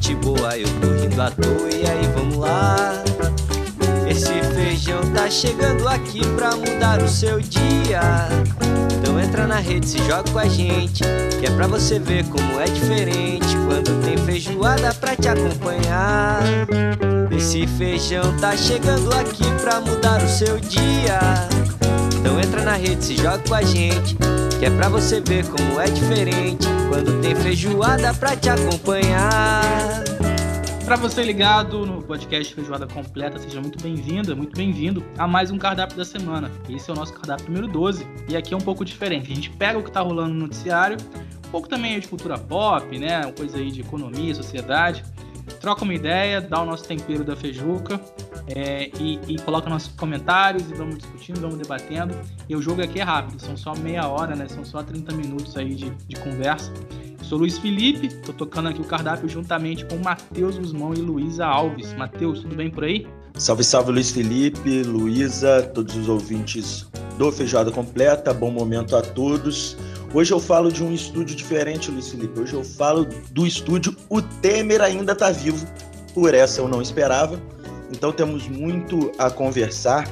gente boa, eu tô rindo à toa, e aí vamos lá. Esse feijão tá chegando aqui pra mudar o seu dia. Então entra na rede, se joga com a gente, que é pra você ver como é diferente quando tem feijoada pra te acompanhar. Esse feijão tá chegando aqui pra mudar o seu dia. Então entra na rede, se joga com a gente, que é pra você ver como é diferente quando tem feijoada pra te acompanhar. Para você ligado no podcast Feijoada Completa, seja muito bem-vinda, muito bem-vindo a mais um cardápio da semana. Esse é o nosso cardápio número 12 e aqui é um pouco diferente. A gente pega o que tá rolando no noticiário, um pouco também de cultura pop, né, uma coisa aí de economia, sociedade, troca uma ideia, dá o nosso tempero da feijuca é, e, e, coloca nossos comentários e vamos discutindo, vamos debatendo. E o jogo aqui é rápido, são só meia hora, né? São só 30 minutos aí de, de conversa. Sou Luiz Felipe, tô tocando aqui o cardápio juntamente com Matheus Guzmão e Luísa Alves. Matheus, tudo bem por aí? Salve, salve Luiz Felipe, Luísa, todos os ouvintes do Feijoada Completa, bom momento a todos. Hoje eu falo de um estúdio diferente, Luiz Felipe. Hoje eu falo do estúdio O Temer Ainda Tá Vivo. Por essa eu não esperava. Então temos muito a conversar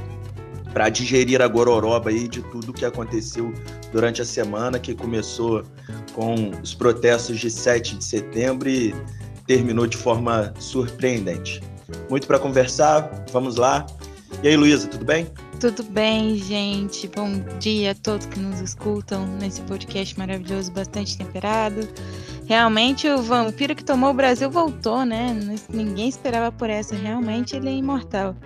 para digerir a gororoba aí de tudo que aconteceu durante a semana, que começou com os protestos de 7 de setembro e terminou de forma surpreendente. Muito para conversar, vamos lá. E aí, Luísa, tudo bem? Tudo bem, gente? Bom dia a todos que nos escutam nesse podcast maravilhoso, bastante temperado. Realmente o vampiro que tomou o Brasil voltou, né? Ninguém esperava por essa. Realmente ele é imortal.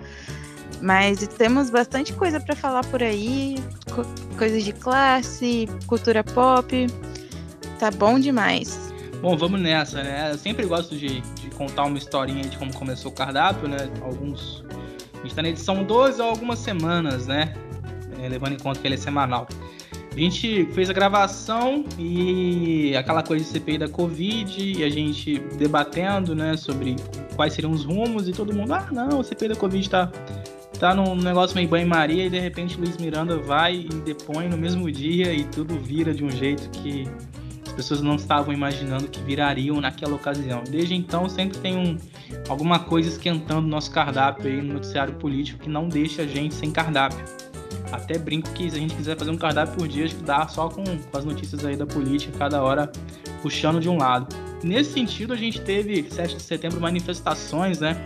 Mas temos bastante coisa para falar por aí, co coisas de classe, cultura pop. Tá bom demais. Bom, vamos nessa, né? Eu sempre gosto de, de contar uma historinha de como começou o cardápio, né? Alguns gente está na edição 12 há algumas semanas, né? É, levando em conta que ele é semanal. A gente fez a gravação e aquela coisa de CPI da Covid e a gente debatendo, né, sobre quais seriam os rumos e todo mundo, ah, não, o CPI da Covid tá, tá num negócio meio banho-maria e de repente Luiz Miranda vai e depõe no mesmo dia e tudo vira de um jeito que pessoas não estavam imaginando que virariam naquela ocasião. Desde então, sempre tem um, alguma coisa esquentando no nosso cardápio aí no noticiário político que não deixa a gente sem cardápio. Até brinco que se a gente quiser fazer um cardápio por dia, acho que dá só com, com as notícias aí da política, cada hora puxando de um lado. Nesse sentido, a gente teve 7 de setembro manifestações, né?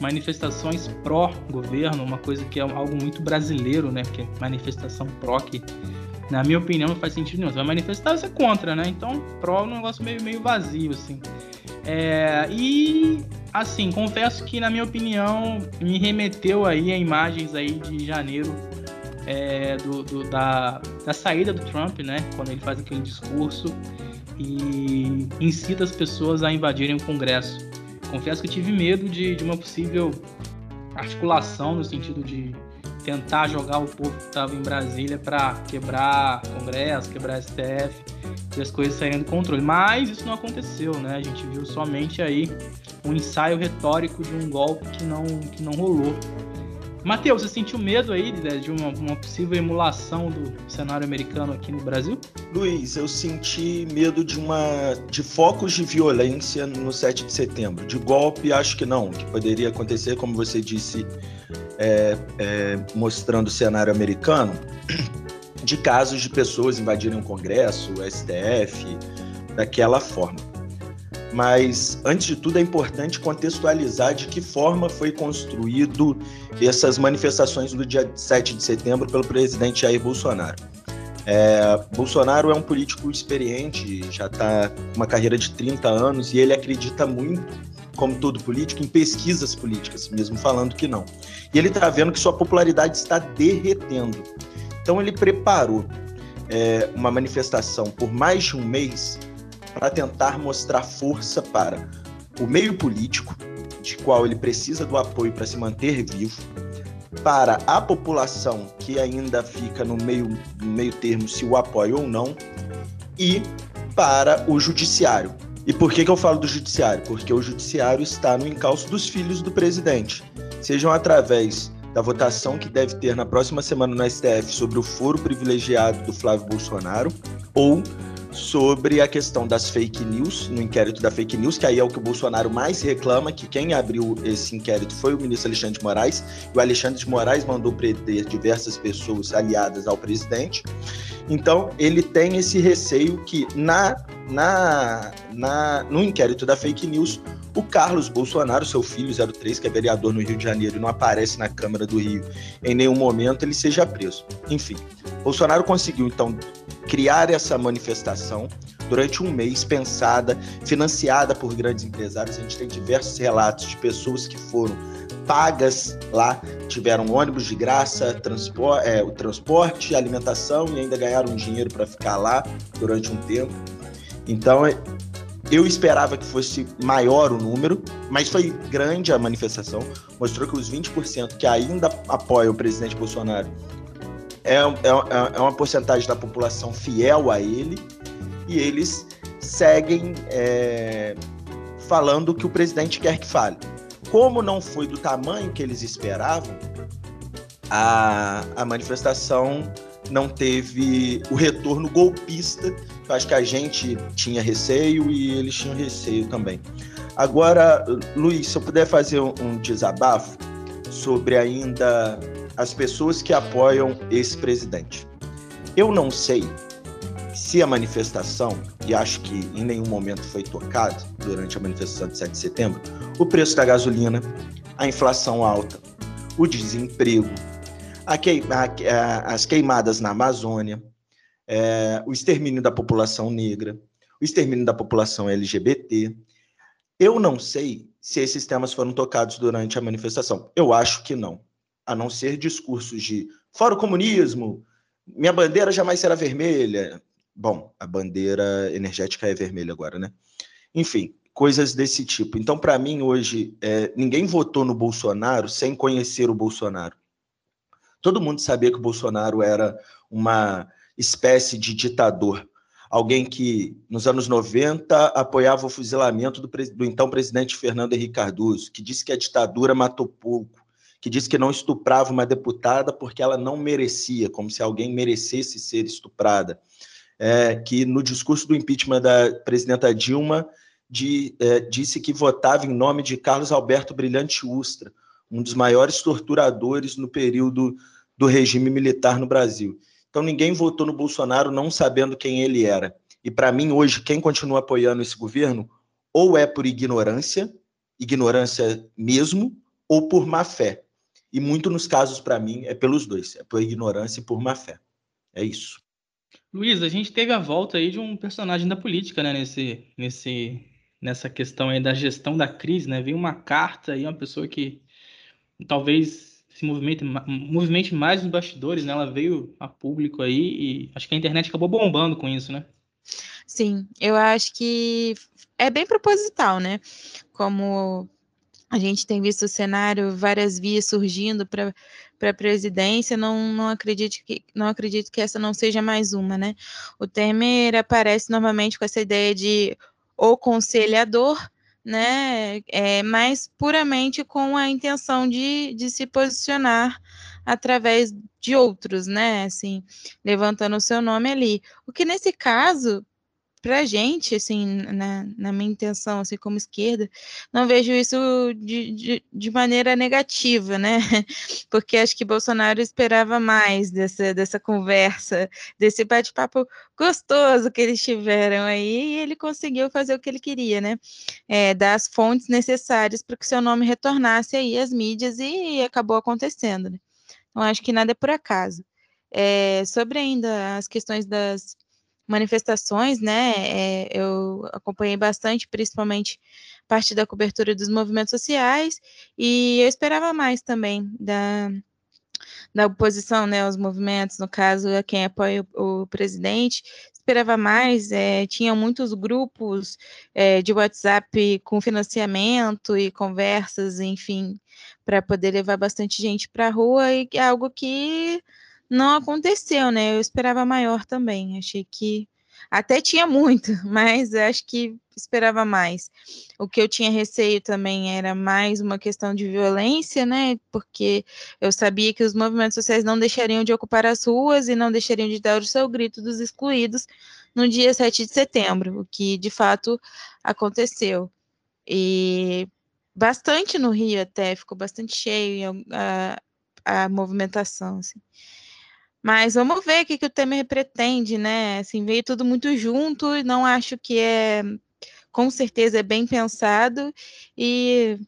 Manifestações pró-governo, uma coisa que é algo muito brasileiro, né? Que é manifestação pró, que na minha opinião, não faz sentido nenhum. Você vai manifestar, você é contra, né? Então, pró é um negócio meio, meio vazio, assim. É, e, assim, confesso que, na minha opinião, me remeteu aí a imagens aí de janeiro é, do, do, da, da saída do Trump, né? Quando ele faz aquele discurso e incita as pessoas a invadirem o Congresso. Confesso que tive medo de, de uma possível articulação no sentido de tentar jogar o povo que estava em Brasília para quebrar Congresso, quebrar STF e as coisas saírem do controle. Mas isso não aconteceu, né? A gente viu somente aí um ensaio retórico de um golpe que não, que não rolou. Matheus, você sentiu medo aí de uma, uma, possível emulação do cenário americano aqui no Brasil? Luiz, eu senti medo de uma de focos de violência no 7 de setembro. De golpe, acho que não, que poderia acontecer, como você disse, é, é, mostrando o cenário americano, de casos de pessoas invadirem o Congresso, o STF, daquela forma. Mas, antes de tudo, é importante contextualizar de que forma foi construído essas manifestações do dia 7 de setembro pelo presidente Jair Bolsonaro. É, Bolsonaro é um político experiente, já está com uma carreira de 30 anos e ele acredita muito como todo político, em pesquisas políticas, mesmo falando que não. E ele está vendo que sua popularidade está derretendo. Então ele preparou é, uma manifestação por mais de um mês para tentar mostrar força para o meio político, de qual ele precisa do apoio para se manter vivo, para a população que ainda fica no meio, no meio termo se o apoia ou não, e para o judiciário, e por que, que eu falo do judiciário? Porque o judiciário está no encalço dos filhos do presidente, sejam através da votação que deve ter na próxima semana no STF sobre o foro privilegiado do Flávio Bolsonaro, ou sobre a questão das fake news, no inquérito da fake news, que aí é o que o Bolsonaro mais reclama, que quem abriu esse inquérito foi o ministro Alexandre de Moraes, e o Alexandre de Moraes mandou prender diversas pessoas aliadas ao presidente. Então, ele tem esse receio que na, na, na, no inquérito da fake news, o Carlos Bolsonaro, seu filho 03, que é vereador no Rio de Janeiro e não aparece na Câmara do Rio em nenhum momento, ele seja preso. Enfim, Bolsonaro conseguiu então criar essa manifestação durante um mês, pensada, financiada por grandes empresários. A gente tem diversos relatos de pessoas que foram pagas lá, tiveram ônibus de graça, é, o transporte, alimentação e ainda ganharam dinheiro para ficar lá durante um tempo. Então, eu esperava que fosse maior o número, mas foi grande a manifestação. Mostrou que os 20% que ainda apoiam o presidente Bolsonaro é, é, é, uma porcentagem da população fiel a ele e eles seguem é, falando o que o presidente quer que fale. Como não foi do tamanho que eles esperavam, a, a manifestação não teve o retorno golpista. Eu acho que a gente tinha receio e eles tinham receio também. Agora, Luiz, se eu puder fazer um desabafo sobre ainda as pessoas que apoiam esse presidente. Eu não sei se a manifestação, e acho que em nenhum momento foi tocado durante a manifestação de 7 de setembro, o preço da gasolina, a inflação alta, o desemprego, a a, as queimadas na Amazônia, é, o extermínio da população negra, o extermínio da população LGBT. Eu não sei se esses temas foram tocados durante a manifestação. Eu acho que não a não ser discursos de fora o comunismo, minha bandeira jamais será vermelha. Bom, a bandeira energética é vermelha agora, né? Enfim, coisas desse tipo. Então, para mim, hoje, é, ninguém votou no Bolsonaro sem conhecer o Bolsonaro. Todo mundo sabia que o Bolsonaro era uma espécie de ditador. Alguém que, nos anos 90, apoiava o fuzilamento do, do então presidente Fernando Henrique Cardoso, que disse que a ditadura matou pouco, que disse que não estuprava uma deputada porque ela não merecia, como se alguém merecesse ser estuprada. É, que no discurso do impeachment da presidenta Dilma de, é, disse que votava em nome de Carlos Alberto Brilhante Ustra, um dos maiores torturadores no período do regime militar no Brasil. Então ninguém votou no Bolsonaro não sabendo quem ele era. E para mim hoje quem continua apoiando esse governo ou é por ignorância, ignorância mesmo, ou por má fé. E muito nos casos, para mim, é pelos dois. É por ignorância e por má fé. É isso. Luiz, a gente teve a volta aí de um personagem da política, né? Nesse, nesse, nessa questão aí da gestão da crise, né? Veio uma carta aí, uma pessoa que talvez se movimente, movimente mais nos bastidores, né? Ela veio a público aí e acho que a internet acabou bombando com isso, né? Sim, eu acho que é bem proposital, né? Como a gente tem visto o cenário, várias vias surgindo para a presidência, não, não, acredito que, não acredito que essa não seja mais uma, né? O Temer aparece normalmente com essa ideia de o conselhador, né? É, mas puramente com a intenção de, de se posicionar através de outros, né? Assim, levantando o seu nome ali. O que nesse caso para a gente, assim, na, na, minha intenção, assim, como esquerda, não vejo isso de, de, de, maneira negativa, né? Porque acho que Bolsonaro esperava mais dessa, dessa conversa, desse bate-papo gostoso que eles tiveram aí, e ele conseguiu fazer o que ele queria, né? É, dar as fontes necessárias para que seu nome retornasse aí às mídias e acabou acontecendo, né? Então, acho que nada é por acaso. É, sobre ainda as questões das manifestações, né? É, eu acompanhei bastante, principalmente parte da cobertura dos movimentos sociais, e eu esperava mais também da, da oposição, né, aos movimentos, no caso, a quem apoia o, o presidente, esperava mais, é, tinha muitos grupos é, de WhatsApp com financiamento e conversas, enfim, para poder levar bastante gente para a rua, e é algo que não aconteceu, né? Eu esperava maior também. Achei que até tinha muito, mas acho que esperava mais. O que eu tinha receio também era mais uma questão de violência, né? Porque eu sabia que os movimentos sociais não deixariam de ocupar as ruas e não deixariam de dar o seu grito dos excluídos, no dia 7 de setembro, o que de fato aconteceu. E bastante no Rio até, ficou bastante cheio a, a movimentação, assim. Mas vamos ver o que, que o Temer pretende, né? Assim, veio tudo muito junto, não acho que é, com certeza, é bem pensado e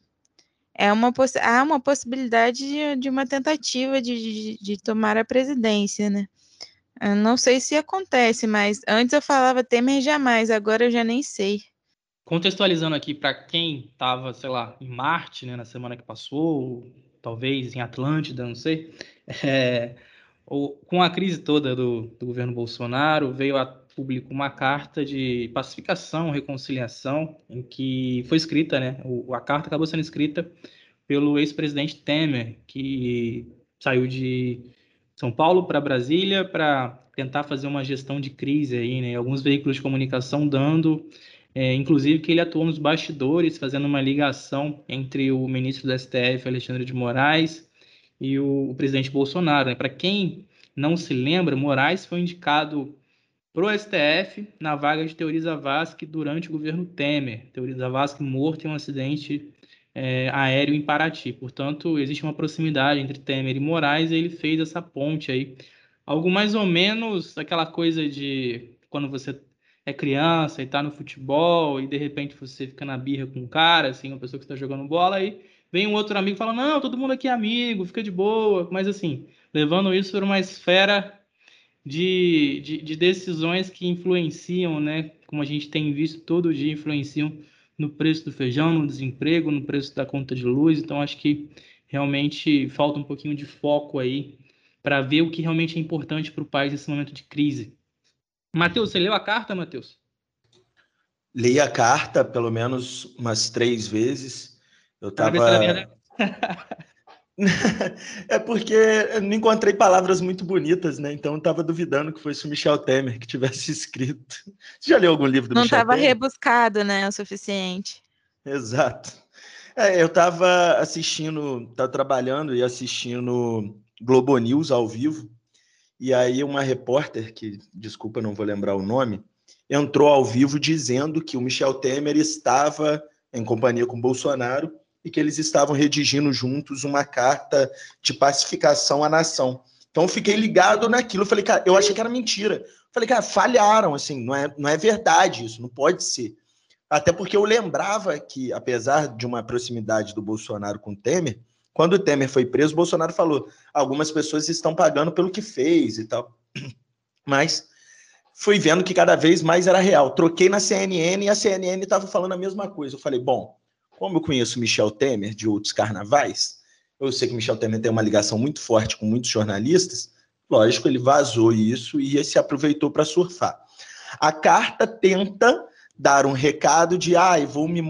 é uma há uma possibilidade de, de uma tentativa de, de, de, tomar a presidência, né? Eu não sei se acontece, mas antes eu falava Temer jamais, agora eu já nem sei. Contextualizando aqui para quem estava, sei lá, em Marte, né, na semana que passou, talvez em Atlântida, não sei. É, com a crise toda do, do, governo Bolsonaro, veio a público uma carta de pacificação, reconciliação, em que foi escrita, né? O, a carta acabou sendo escrita pelo ex-presidente Temer, que saiu de São Paulo para Brasília para tentar fazer uma gestão de crise aí, né? Alguns veículos de comunicação dando, é, inclusive que ele atuou nos bastidores, fazendo uma ligação entre o ministro do STF, Alexandre de Moraes, e o, o presidente Bolsonaro. Né? Para quem não se lembra, Moraes foi indicado para o STF na vaga de Teori Zavascki durante o governo Temer. Teori Zavascki morto em um acidente é, aéreo em Paraty. Portanto, existe uma proximidade entre Temer e Moraes e ele fez essa ponte aí. Algo mais ou menos aquela coisa de quando você é criança e está no futebol e de repente você fica na birra com um cara, assim, uma pessoa que está jogando bola aí vem um outro amigo e fala, não, todo mundo aqui é amigo, fica de boa, mas assim, levando isso para uma esfera de, de, de, decisões que influenciam, né, como a gente tem visto todo dia, influenciam no preço do feijão, no desemprego, no preço da conta de luz, então acho que realmente falta um pouquinho de foco aí para ver o que realmente é importante para o país nesse momento de crise. Matheus, você leu a carta, Matheus? Li a carta pelo menos umas três vezes. Eu tava. é porque eu não encontrei palavras muito bonitas, né? Então eu tava duvidando que fosse o Michel Temer que tivesse escrito. Você já leu algum livro do não Michel Temer? Não tava rebuscado, né? O suficiente. Exato. É, eu tava assistindo, tava trabalhando e assistindo Globo News ao vivo. E aí uma repórter, que desculpa, não vou lembrar o nome, entrou ao vivo dizendo que o Michel Temer estava em companhia com Bolsonaro e que eles estavam redigindo juntos uma carta de pacificação à nação. Então fiquei ligado naquilo, falei, cara, eu achei que era mentira. Falei, cara, falharam, assim, não é, não é verdade isso, não pode ser. Até porque eu lembrava que, apesar de uma proximidade do Bolsonaro com o Temer, quando o Temer foi preso, o Bolsonaro falou: algumas pessoas estão pagando pelo que fez e tal. Mas fui vendo que cada vez mais era real. Troquei na CNN e a CNN estava falando a mesma coisa. Eu falei, bom, como eu conheço Michel Temer de outros carnavais, eu sei que Michel Temer tem uma ligação muito forte com muitos jornalistas, lógico, ele vazou isso e se aproveitou para surfar. A carta tenta dar um recado de, ai, ah, vou, me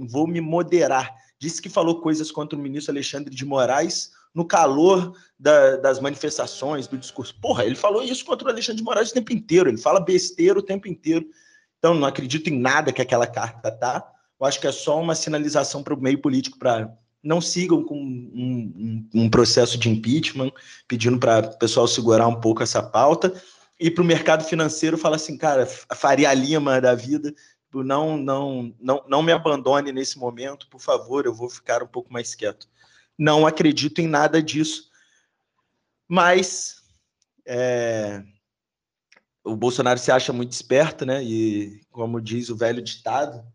vou me moderar. Disse que falou coisas contra o ministro Alexandre de Moraes no calor da, das manifestações, do discurso. Porra, ele falou isso contra o Alexandre de Moraes o tempo inteiro, ele fala besteira o tempo inteiro. Então, não acredito em nada que aquela carta tá. Eu acho que é só uma sinalização para o meio político para não sigam com um, um, um, processo de impeachment, pedindo para o pessoal segurar um pouco essa pauta. E para o mercado financeiro, fala assim, cara, a Faria Lima da vida, não, não, não, não me abandone nesse momento, por favor, eu vou ficar um pouco mais quieto. Não acredito em nada disso. Mas é, o Bolsonaro se acha muito esperto, né? E como diz o velho ditado,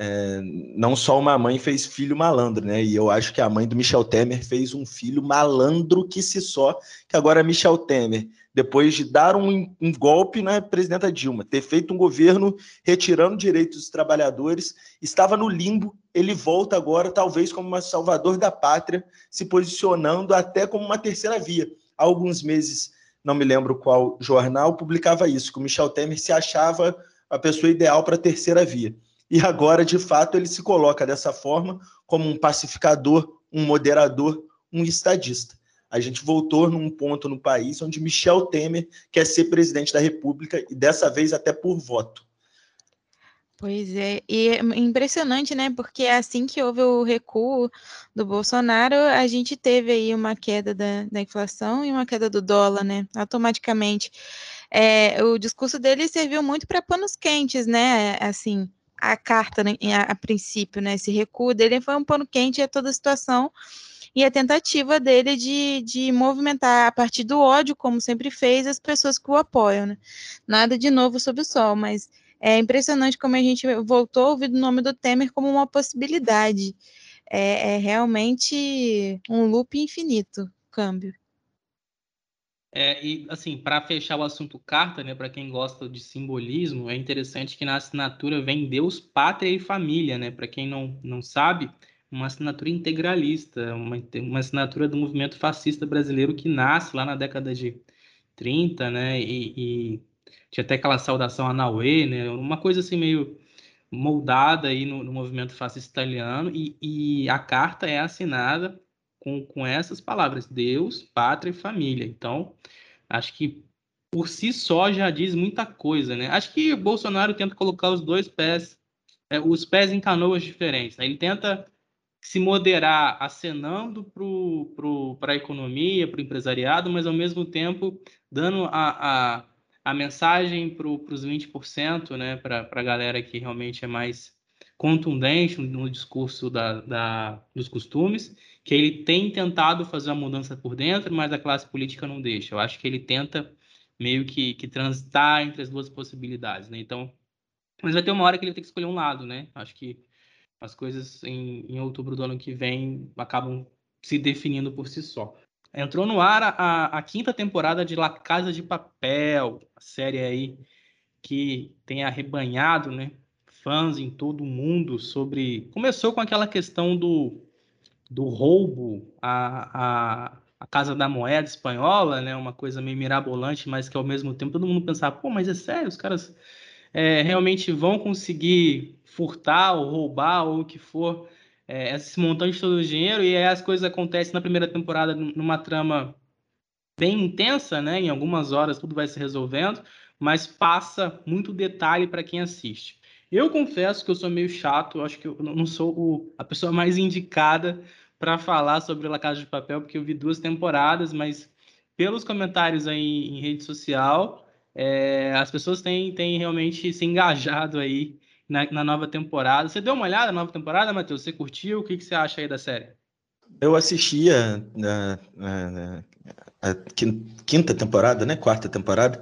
é, não só uma mãe fez filho malandro, né? E eu acho que a mãe do Michel Temer fez um filho malandro que se só, que agora é Michel Temer, depois de dar um, um, golpe na presidenta Dilma, ter feito um governo retirando direitos dos trabalhadores, estava no limbo, ele volta agora, talvez como uma salvador da pátria, se posicionando até como uma terceira via. Há alguns meses, não me lembro qual jornal, publicava isso, que o Michel Temer se achava a pessoa ideal para a terceira via e agora, de fato, ele se coloca dessa forma como um pacificador, um moderador, um estadista. A gente voltou num ponto no país onde Michel Temer quer ser presidente da República e dessa vez até por voto. Pois é, e é impressionante, né? Porque assim que houve o recuo do Bolsonaro, a gente teve aí uma queda da, da inflação e uma queda do dólar, né? Automaticamente. É, o discurso dele serviu muito para panos quentes, né? Assim, a carta, né, a, a, princípio, né? Esse recuo dele foi um pano quente a toda a situação e a tentativa dele de, de movimentar a partir do ódio, como sempre fez, as pessoas que o apoiam, né? Nada de novo sob o sol, mas é impressionante como a gente voltou a ouvir o nome do Temer como uma possibilidade. É, é realmente um loop infinito, câmbio. É, e assim, para fechar o assunto carta, né, para quem gosta de simbolismo, é interessante que na assinatura vem Deus, pátria e família, né? Para quem não, não sabe, uma assinatura integralista, uma, uma assinatura do movimento fascista brasileiro que nasce lá na década de 30, né? E, e tinha até aquela saudação a Naue, né? Uma coisa assim meio moldada aí no, no movimento fascista italiano e, e, a carta é assinada com, com essas palavras Deus, pátria e família. Então, acho que por si só já diz muita coisa, né? Acho que Bolsonaro tenta colocar os dois pés, é, os pés em canoas diferentes. Né? Ele tenta se moderar acenando para a economia, para o empresariado, mas ao mesmo tempo dando a, a a mensagem para os 20%, né, para a galera que realmente é mais contundente no discurso da, da, dos costumes, que ele tem tentado fazer uma mudança por dentro, mas a classe política não deixa. Eu acho que ele tenta meio que, que transitar entre as duas possibilidades, né? Então, mas vai ter uma hora que ele ter que escolher um lado, né? Acho que as coisas em, em outubro do ano que vem acabam se definindo por si só. Entrou no ar a, a, quinta temporada de La Casa de Papel, a série aí que tem arrebanhado, né, fãs em todo o mundo sobre. Começou com aquela questão do, do roubo à, à, à Casa da Moeda espanhola, né, uma coisa meio mirabolante, mas que ao mesmo tempo todo mundo pensava, pô, mas é sério, os caras é, realmente vão conseguir furtar ou roubar ou o que for é, esse montante todo o dinheiro, e aí as coisas acontecem na primeira temporada numa trama bem intensa, né? Em algumas horas tudo vai se resolvendo, mas passa muito detalhe para quem assiste. Eu confesso que eu sou meio chato, acho que eu não sou o, a pessoa mais indicada para falar sobre La Casa de Papel, porque eu vi duas temporadas, mas pelos comentários aí em rede social, é, as pessoas têm, têm realmente se engajado aí na, na, nova temporada. Você deu uma olhada na nova temporada, Matheus? Você curtiu? O que, que você acha aí da série? Eu assisti a, a, a, quinta temporada, né? Quarta temporada.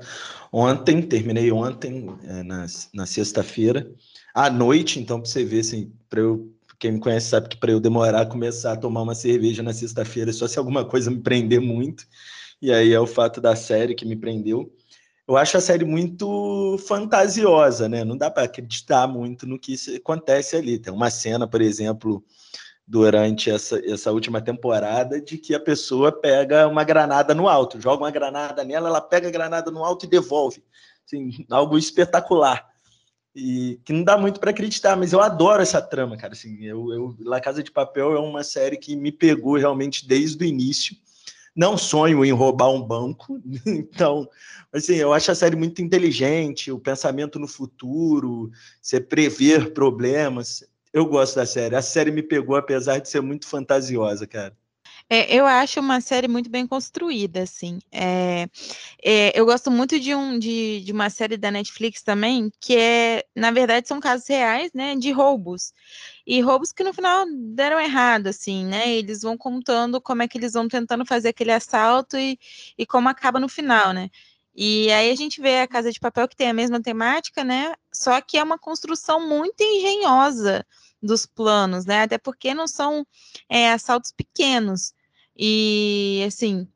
Ontem, terminei ontem, é, na, na sexta-feira, à noite, então, para você ver, assim, para eu quem me conhece sabe que para eu demorar a começar a tomar uma cerveja na sexta-feira, só se alguma coisa me prender muito. E aí é o fato da série que me prendeu eu acho a série muito fantasiosa, né? Não dá para acreditar muito no que acontece ali. Tem uma cena, por exemplo, durante essa, essa última temporada, de que a pessoa pega uma granada no alto, joga uma granada nela, ela pega a granada no alto e devolve. Assim, algo espetacular. E que não dá muito para acreditar, mas eu adoro essa trama, cara. Assim, eu, eu, La Casa de Papel é uma série que me pegou realmente desde o início não sonho em roubar um banco, então, assim, eu acho a série muito inteligente, o pensamento no futuro, você prever problemas. Eu gosto da série. A série me pegou, apesar de ser muito fantasiosa, cara. É, eu acho uma série muito bem construída, assim. É, é, eu gosto muito de, um, de, de, uma série da Netflix também, que é, na verdade, são casos reais, né, de roubos. E roubos que no final deram errado, assim, né? Eles vão contando como é que eles vão tentando fazer aquele assalto e, e como acaba no final, né? E aí a gente vê a Casa de Papel que tem a mesma temática, né? Só que é uma construção muito engenhosa dos planos, né? Até porque não são é, assaltos pequenos. E assim,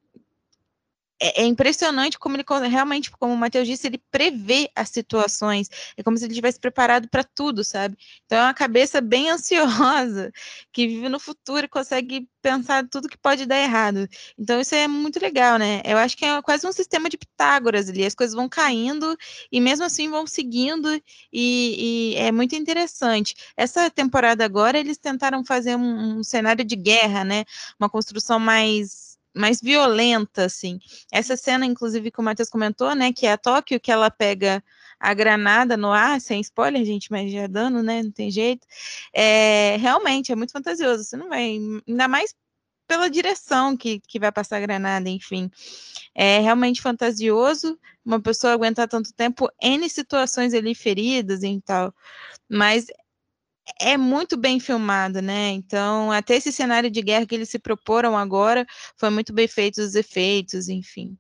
é, é, impressionante como ele realmente, como o Matheus disse, ele prevê as situações. É como se ele tivesse preparado para tudo, sabe? Então é uma cabeça bem ansiosa, que vive no futuro e consegue pensar tudo que pode dar errado. Então isso é muito legal, né? Eu acho que é quase um sistema de Pitágoras ali. As coisas vão caindo e mesmo assim vão seguindo e, e é muito interessante. Essa temporada agora eles tentaram fazer um, um cenário de guerra, né? Uma construção mais mais violenta, assim. Essa cena, inclusive, que o Matheus comentou, né, que é a Tóquio, que ela pega a granada no ar, sem spoiler, gente, mas já dando, né? Não tem jeito. É, realmente, é muito fantasioso. Você não vai, ainda mais pela direção que, que vai passar a granada, enfim. É realmente fantasioso uma pessoa aguentar tanto tempo, N situações ali feridas e tal. Mas é muito bem filmado, né? Então, até esse cenário de guerra que eles se proporam agora, foi muito bem feito os efeitos, enfim.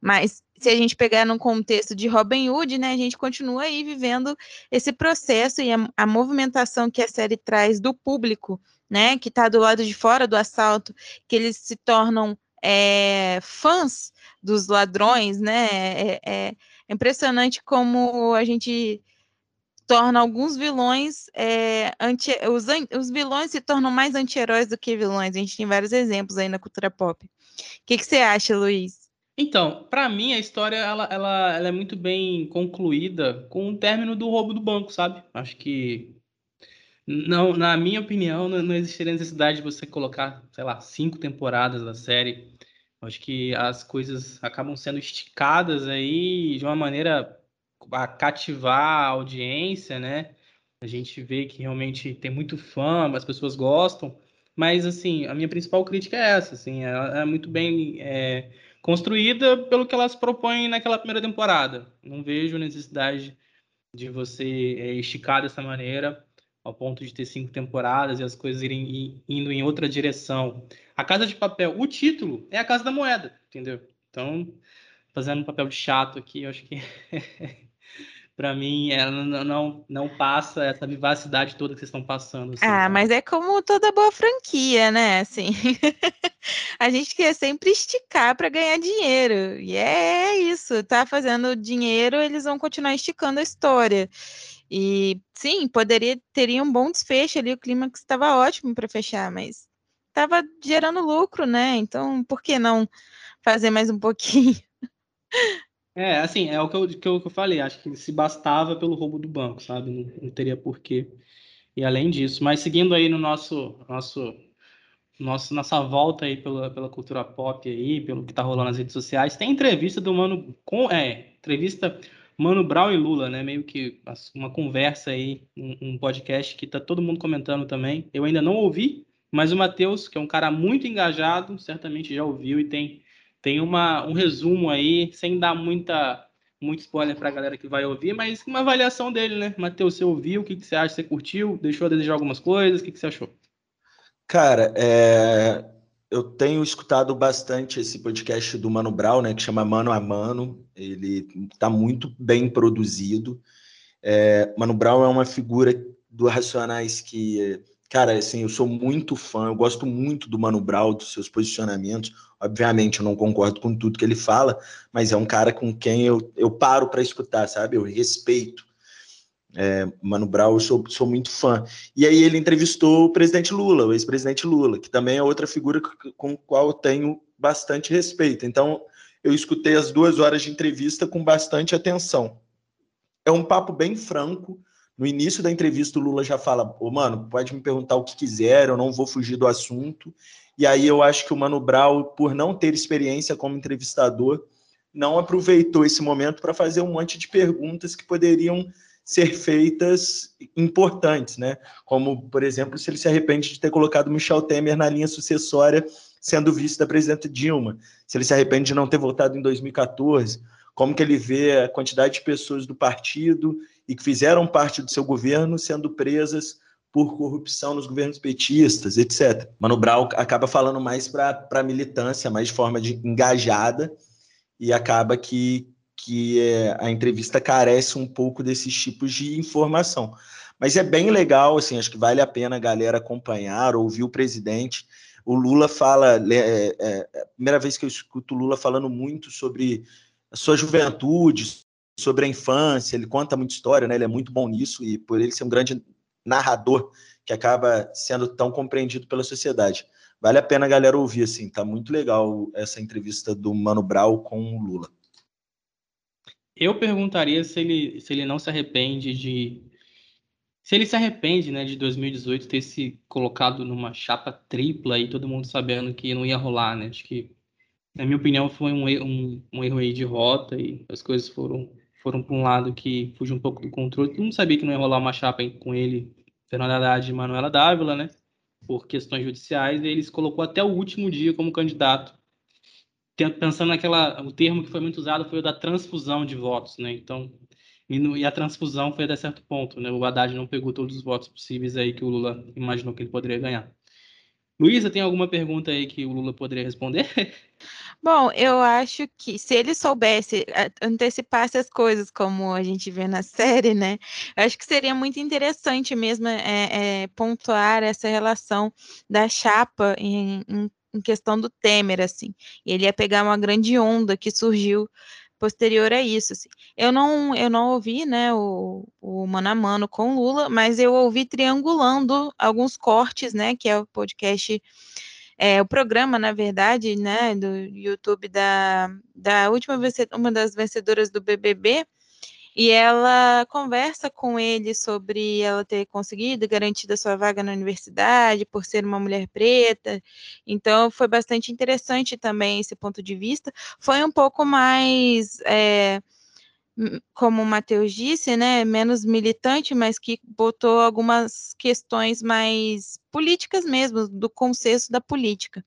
Mas se a gente pegar no contexto de Robin Hood, né, a gente continua aí vivendo esse processo e a, a movimentação que a série traz do público, né, que está do lado de fora do assalto, que eles se tornam é, fãs dos ladrões, né? É, é, impressionante como a gente torna alguns vilões é, anti, os, os vilões se tornam mais anti-heróis do que vilões. A gente tem vários exemplos aí na cultura pop. O que, você acha, Luiz? Então, para mim a história ela, ela, ela, é muito bem concluída com o término do roubo do banco, sabe? Acho que não, na minha opinião, não, não existiria necessidade de você colocar, sei lá, cinco temporadas da série. Acho que as coisas acabam sendo esticadas aí de uma maneira a cativar a audiência, né? A gente vê que realmente tem muito fã, as pessoas gostam, mas assim, a minha principal crítica é essa, assim, ela é muito bem é, construída pelo que elas propõem naquela primeira temporada. Não vejo necessidade de você é, esticar dessa maneira ao ponto de ter cinco temporadas e as coisas irem indo em outra direção. A Casa de Papel, o título é a Casa da Moeda, entendeu? Então, fazendo um papel de chato aqui, eu acho que para mim, ela não, não, não passa essa vivacidade toda que vocês estão passando. Assim, ah, mas é como toda boa franquia, né? Assim, a gente quer sempre esticar para ganhar dinheiro. E é isso, tá fazendo dinheiro, eles vão continuar esticando a história. E sim, poderia teria um bom desfecho ali, o clímax estava ótimo para fechar, mas estava gerando lucro, né? Então, por que não fazer mais um pouquinho? É, assim, é o que eu, que eu, que eu falei. Acho que se bastava pelo roubo do banco, sabe? Não, não teria porquê. E além disso, mas seguindo aí no nosso, nosso, nosso nossa volta aí pela, pela cultura pop aí, pelo que tá rolando nas redes sociais, tem entrevista do Mano com é, entrevista Mano Brown e Lula, né? Meio que uma conversa aí, um, um podcast que tá todo mundo comentando também. Eu ainda não ouvi, mas o Matheus, que é um cara muito engajado, certamente já ouviu e tem tem uma, um resumo aí, sem dar muita, muito spoiler para a galera que vai ouvir, mas uma avaliação dele, né? Matheus, você ouviu? O que, que você acha? Você curtiu? Deixou a desejar algumas coisas? O que, que você achou? Cara, é... eu tenho escutado bastante esse podcast do Mano Brown, né? Que chama Mano a Mano. Ele está muito bem produzido. É... Mano Brown é uma figura do Racionais que Cara, assim, eu sou muito fã, eu gosto muito do Mano Brown, dos seus posicionamentos. Obviamente, eu não concordo com tudo que ele fala, mas é um cara com quem eu, eu paro para escutar, sabe? Eu respeito. É, Mano Brown, eu sou, sou muito fã. E aí ele entrevistou o presidente Lula, o ex-presidente Lula, que também é outra figura com a qual eu tenho bastante respeito. Então, eu escutei as duas horas de entrevista com bastante atenção. É um papo bem franco, no início da entrevista, o Lula já fala: Ô, mano, pode me perguntar o que quiser, eu não vou fugir do assunto. E aí eu acho que o Mano Brown, por não ter experiência como entrevistador, não aproveitou esse momento para fazer um monte de perguntas que poderiam ser feitas importantes, né? Como, por exemplo, se ele se arrepende de ter colocado Michel Temer na linha sucessória, sendo vice da presidenta Dilma, se ele se arrepende de não ter votado em 2014, como que ele vê a quantidade de pessoas do partido e que fizeram parte do seu governo sendo presas por corrupção nos governos petistas, etc. Mano Brown acaba falando mais para a militância, mais de forma de engajada, e acaba que, que é, a entrevista carece um pouco desses tipos de informação. Mas é bem legal, assim, acho que vale a pena a galera acompanhar, ouvir o presidente. O Lula fala, é, é, é a primeira vez que eu escuto o Lula falando muito sobre a sua juventude, sobre a infância, ele conta muita história, né? Ele é muito bom nisso e por ele ser um grande narrador que acaba sendo tão compreendido pela sociedade. Vale a pena a galera ouvir, assim, tá muito legal essa entrevista do Mano Brown com o Lula. Eu perguntaria se ele, se ele não se arrepende de. Se ele se arrepende, né, de 2018 ter se colocado numa chapa tripla e todo mundo sabendo que não ia rolar, né? Acho que, na minha opinião, foi um, um, um erro aí de rota e as coisas foram foram para um lado que fugiu um pouco do controle. Todo mundo sabia que não ia rolar uma chapa com ele, Fernando Haddad e Manuela Dávila, né? Por questões judiciais, e ele se colocou até o último dia como candidato. Pensando naquela. O termo que foi muito usado foi o da transfusão de votos, né? Então, e, no, e, a transfusão foi até certo ponto, né? O Haddad não pegou todos os votos possíveis aí que o Lula imaginou que ele poderia ganhar. Luísa, tem alguma pergunta aí que o Lula poderia responder? Bom, eu acho que se ele soubesse eh, antecipasse as coisas como a gente vê na série, né? Acho que seria muito interessante mesmo é, é, pontuar essa relação da chapa em, em, questão do Temer, assim. Ele ia pegar uma grande onda que surgiu posterior a isso. Assim. Eu não eu não ouvi, né, o, o mano a mano com Lula, mas eu ouvi triangulando alguns cortes, né, que é o podcast é, o programa, na verdade, né, do YouTube da, da última uma das vencedoras do BBB, e ela conversa com ele sobre ela ter conseguido garantir a sua vaga na universidade por ser uma mulher preta. Então foi bastante interessante também esse ponto de vista. Foi um pouco mais é, como o Matheus disse, né, menos militante, mas que botou algumas questões mais políticas mesmo, do consenso da política.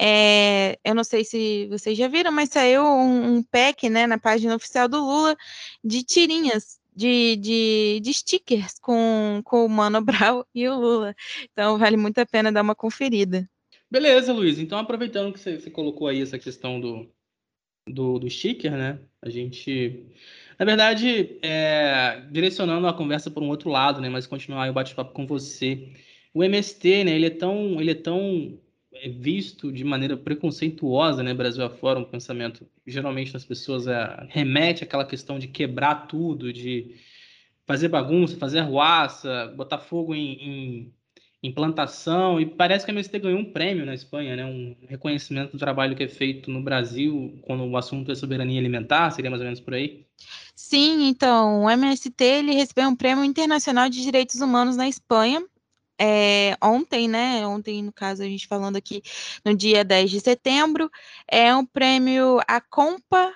É, eu não sei se vocês já viram, mas saiu um, um pack, né, na página oficial do Lula, de tirinhas, de, de, de stickers com, com o Mano Brown e o Lula. Então, vale muito a pena dar uma conferida. Beleza, Luiz. Então, aproveitando que você, você colocou aí essa questão do, do, do sticker, né? A gente, na verdade, é, direcionando a conversa por um outro lado, né? Mas continuar o bate-papo com você. O MST, né? Ele é tão, ele é tão é, visto de maneira preconceituosa, né? Brasil afora, um pensamento geralmente das pessoas é, remete àquela questão de quebrar tudo, de fazer bagunça, fazer arruaça, botar fogo em, em implantação, e parece que a MST ganhou um prêmio na Espanha, né? um reconhecimento do trabalho que é feito no Brasil quando o assunto é soberania alimentar, seria mais ou menos por aí? Sim, então, o MST ele recebeu um prêmio internacional de direitos humanos na Espanha, é, ontem, né? Ontem, no caso, a gente falando aqui no dia 10 de setembro, é um prêmio a Compa,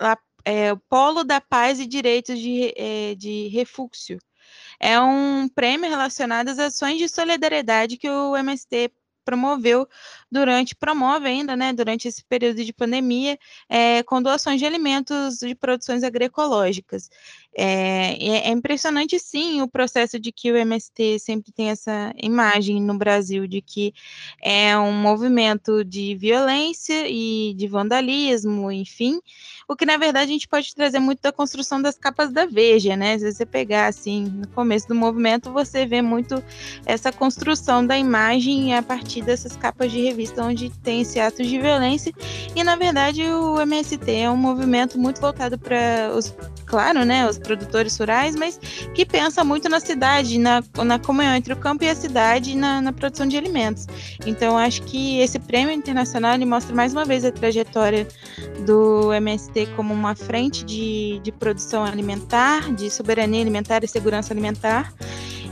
a, é, Polo da Paz e Direitos de, é, de Refúgio é um prêmio relacionado às ações de solidariedade que o MST promoveu durante, promove ainda, né, durante esse período de pandemia, é, com doações de alimentos de produções agroecológicas. É, é, impressionante, sim, o processo de que o MST sempre tem essa imagem no Brasil de que é um movimento de violência e de vandalismo, enfim, o que na verdade a gente pode trazer muito da construção das capas da Veja, né? Se você pegar assim, no começo do movimento, você vê muito essa construção da imagem a partir dessas capas de revista onde tem esse ato de violência, e na verdade o MST é um movimento muito voltado para os, claro, né, os produtores rurais, mas que pensa muito na cidade, na, na comunhão entre o campo e a cidade na, na produção de alimentos. Então, acho que esse prêmio internacional ele mostra mais uma vez a trajetória do MST como uma frente de, de produção alimentar, de soberania alimentar e segurança alimentar,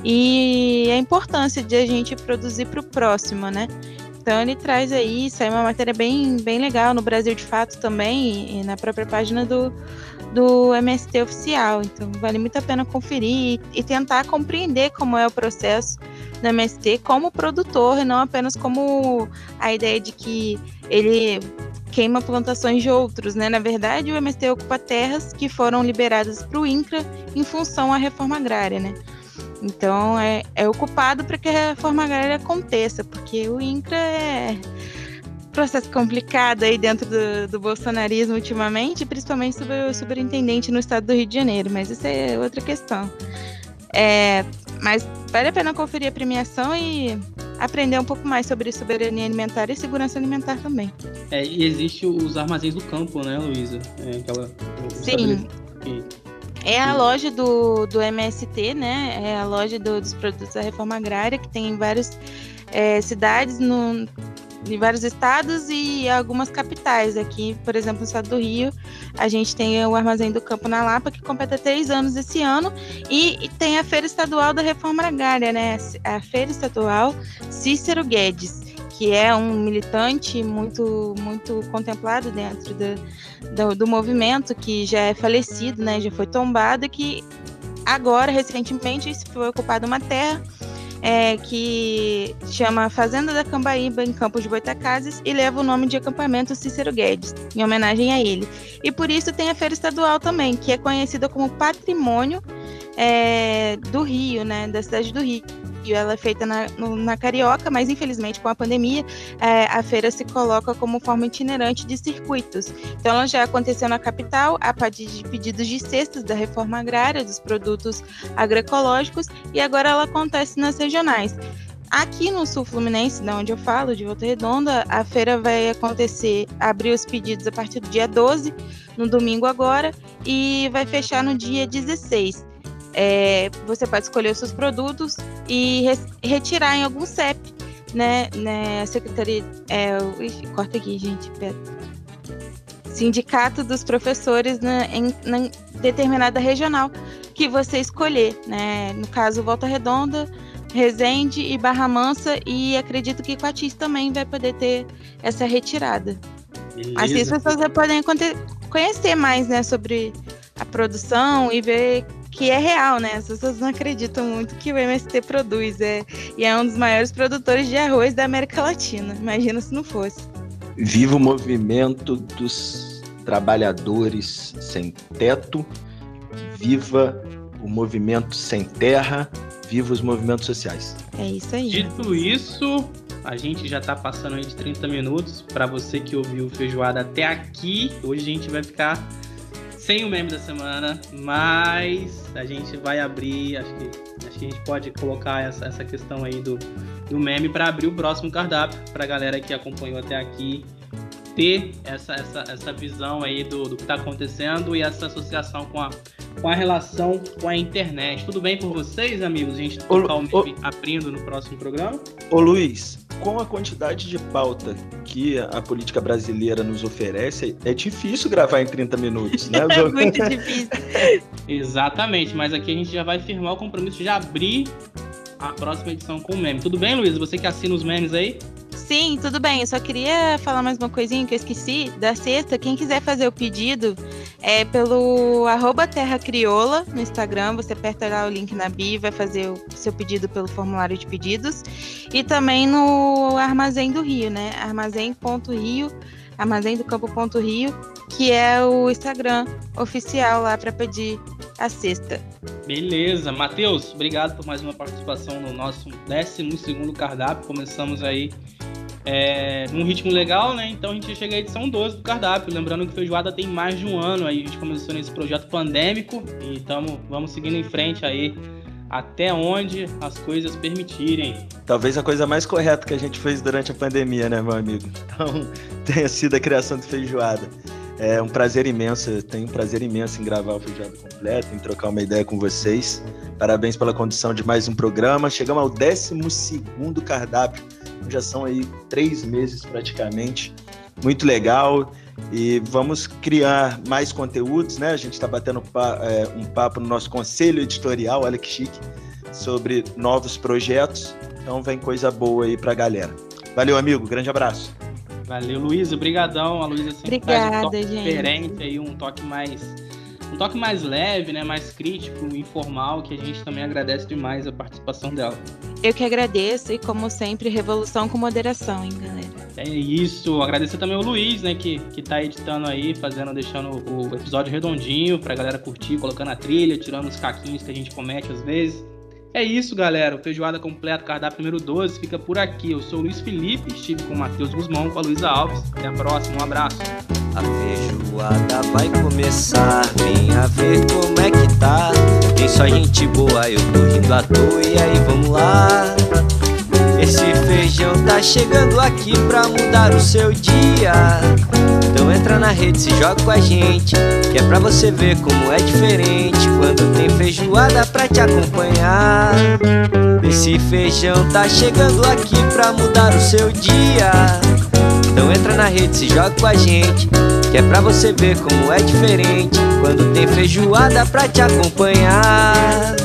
e a importância de a gente produzir para o próximo, né? Então ele traz aí, saiu uma matéria bem, bem legal no Brasil de Fato também, e na própria página do, do MST oficial. Então vale muito a pena conferir e, e tentar compreender como é o processo do MST como produtor e não apenas como a ideia de que ele queima plantações de outros, né? Na verdade, o MST ocupa terras que foram liberadas para o INCRA em função à reforma agrária, né? Então é, é ocupado para que a reforma agrária aconteça, porque o INCRA é processo complicado aí dentro do, do bolsonarismo ultimamente, principalmente sobre o superintendente no estado do Rio de Janeiro, mas isso é outra questão. É, mas vale a pena conferir a premiação e aprender um pouco mais sobre soberania alimentar e segurança alimentar também. É, e existe os armazéns do campo, né, Luísa? É aquela. Sim. É a loja do, do MST, né? É a loja do, dos produtos da reforma agrária, que tem em várias é, cidades no, em vários estados e algumas capitais. Aqui, por exemplo, no estado do Rio, a gente tem o Armazém do Campo na Lapa, que completa três anos esse ano, e, e tem a Feira Estadual da Reforma Agrária, né? A Feira Estadual Cícero Guedes que é um militante muito, muito contemplado dentro do, do, do movimento, que já é falecido, né, já foi tombado, que agora, recentemente, foi ocupada uma terra é, que chama Fazenda da Cambaíba, em Campos de Boitacazes, e leva o nome de acampamento Cícero Guedes, em homenagem a ele. E por isso tem a Feira Estadual também, que é conhecida como Patrimônio é, do Rio, né, da cidade do Rio. Ela é feita na, no, na Carioca, mas infelizmente com a pandemia, é, a feira se coloca como forma itinerante de circuitos. Então, ela já aconteceu na capital, a partir de pedidos de cestas da reforma agrária, dos produtos agroecológicos, e agora ela acontece nas regionais. Aqui no Sul Fluminense, da onde eu falo, de Volta Redonda, a feira vai acontecer, abrir os pedidos a partir do dia 12, no domingo agora, e vai fechar no dia 16. É, você pode escolher os seus produtos e re retirar em algum CEP, né? né a Secretaria. É, ixi, corta aqui, gente. Pera. Sindicato dos professores na, em, na determinada regional que você escolher, né? No caso, Volta Redonda, Resende e Barra Mansa, e acredito que Quatis também vai poder ter essa retirada. Beleza. Assim as pessoas vão poder conhecer mais, né, sobre a produção e ver que é real, né? As pessoas não acreditam muito que o MST produz. É, e é um dos maiores produtores de arroz da América Latina. Imagina se não fosse. Viva o movimento dos trabalhadores sem teto, viva o movimento sem terra, viva os movimentos sociais. É isso aí. Dito isso, a gente já está passando aí de 30 minutos. Para você que ouviu Feijoada até aqui, hoje a gente vai ficar sem o meme da semana, mas a gente vai abrir, acho que, acho que a gente pode colocar essa, essa questão aí do, do meme para abrir o próximo cardápio, para a galera que acompanhou até aqui ter essa, essa, essa visão aí do, do que está acontecendo e essa associação com a, com a relação com a internet. Tudo bem por vocês, amigos? A gente tocar o meme abrindo no próximo programa? Ô Luiz, com a quantidade de pauta que a política brasileira nos oferece, é difícil gravar em 30 minutos, né? é muito difícil. Exatamente, mas aqui a gente já vai firmar o compromisso de abrir a próxima edição com o meme. Tudo bem, Luiz? Você que assina os memes aí? Sim, tudo bem. Eu só queria falar mais uma coisinha que eu esqueci. Da sexta, quem quiser fazer o pedido é pelo arroba Terra Crioula no Instagram. Você aperta lá o link na bio, vai fazer o seu pedido pelo formulário de pedidos. E também no Armazém do Rio, né? Armazém.rio, armazém do campo.rio, que é o Instagram oficial lá para pedir a sexta. Beleza, Matheus, obrigado por mais uma participação no nosso 12 segundo cardápio. Começamos aí é, num ritmo legal, né? Então a gente chega à edição 12 do cardápio. Lembrando que Feijoada tem mais de um ano aí. A gente começou nesse projeto pandêmico e tamo, vamos seguindo em frente aí até onde as coisas permitirem. Talvez a coisa mais correta que a gente fez durante a pandemia, né, meu amigo? Então, tenha sido a criação do Feijoada. É um prazer imenso, tenho um prazer imenso em gravar o Feijoada completo, em trocar uma ideia com vocês. Parabéns pela condição de mais um programa. Chegamos ao 12 cardápio já são aí três meses praticamente. Muito legal. E vamos criar mais conteúdos, né? A gente está batendo é, um papo no nosso conselho editorial, olha que chique, sobre novos projetos. Então vem coisa boa aí para a galera. Valeu, amigo. Grande abraço. Valeu, Luísa. Obrigadão. A Luísa sempre Obrigada, faz um toque gente. diferente aí, um toque mais um toque mais leve, né, mais crítico, informal, que a gente também agradece demais a participação dela. Eu que agradeço e, como sempre, revolução com moderação, hein, galera? É isso. Agradecer também o Luiz, né, que, que tá editando aí, fazendo, deixando o episódio redondinho pra galera curtir, colocando a trilha, tirando os caquinhos que a gente comete às vezes. É isso, galera. O Feijoada Completo, cardápio número 12, fica por aqui. Eu sou o Luiz Felipe, estive com o Matheus Guzmão, com a Luísa Alves. Até a próxima, um abraço. A feijoada vai começar, venha ver como é que tá. Tem só gente boa, eu tô rindo à toa, e aí vamos lá. Esse feijão tá chegando aqui pra mudar o seu dia. Então entra na rede, se joga com a gente, que é pra você ver como é diferente quando tem feijoada pra te acompanhar. Esse feijão tá chegando aqui pra mudar o seu dia. Então entra na rede, se joga com a gente, que é pra você ver como é diferente quando tem feijoada pra te acompanhar.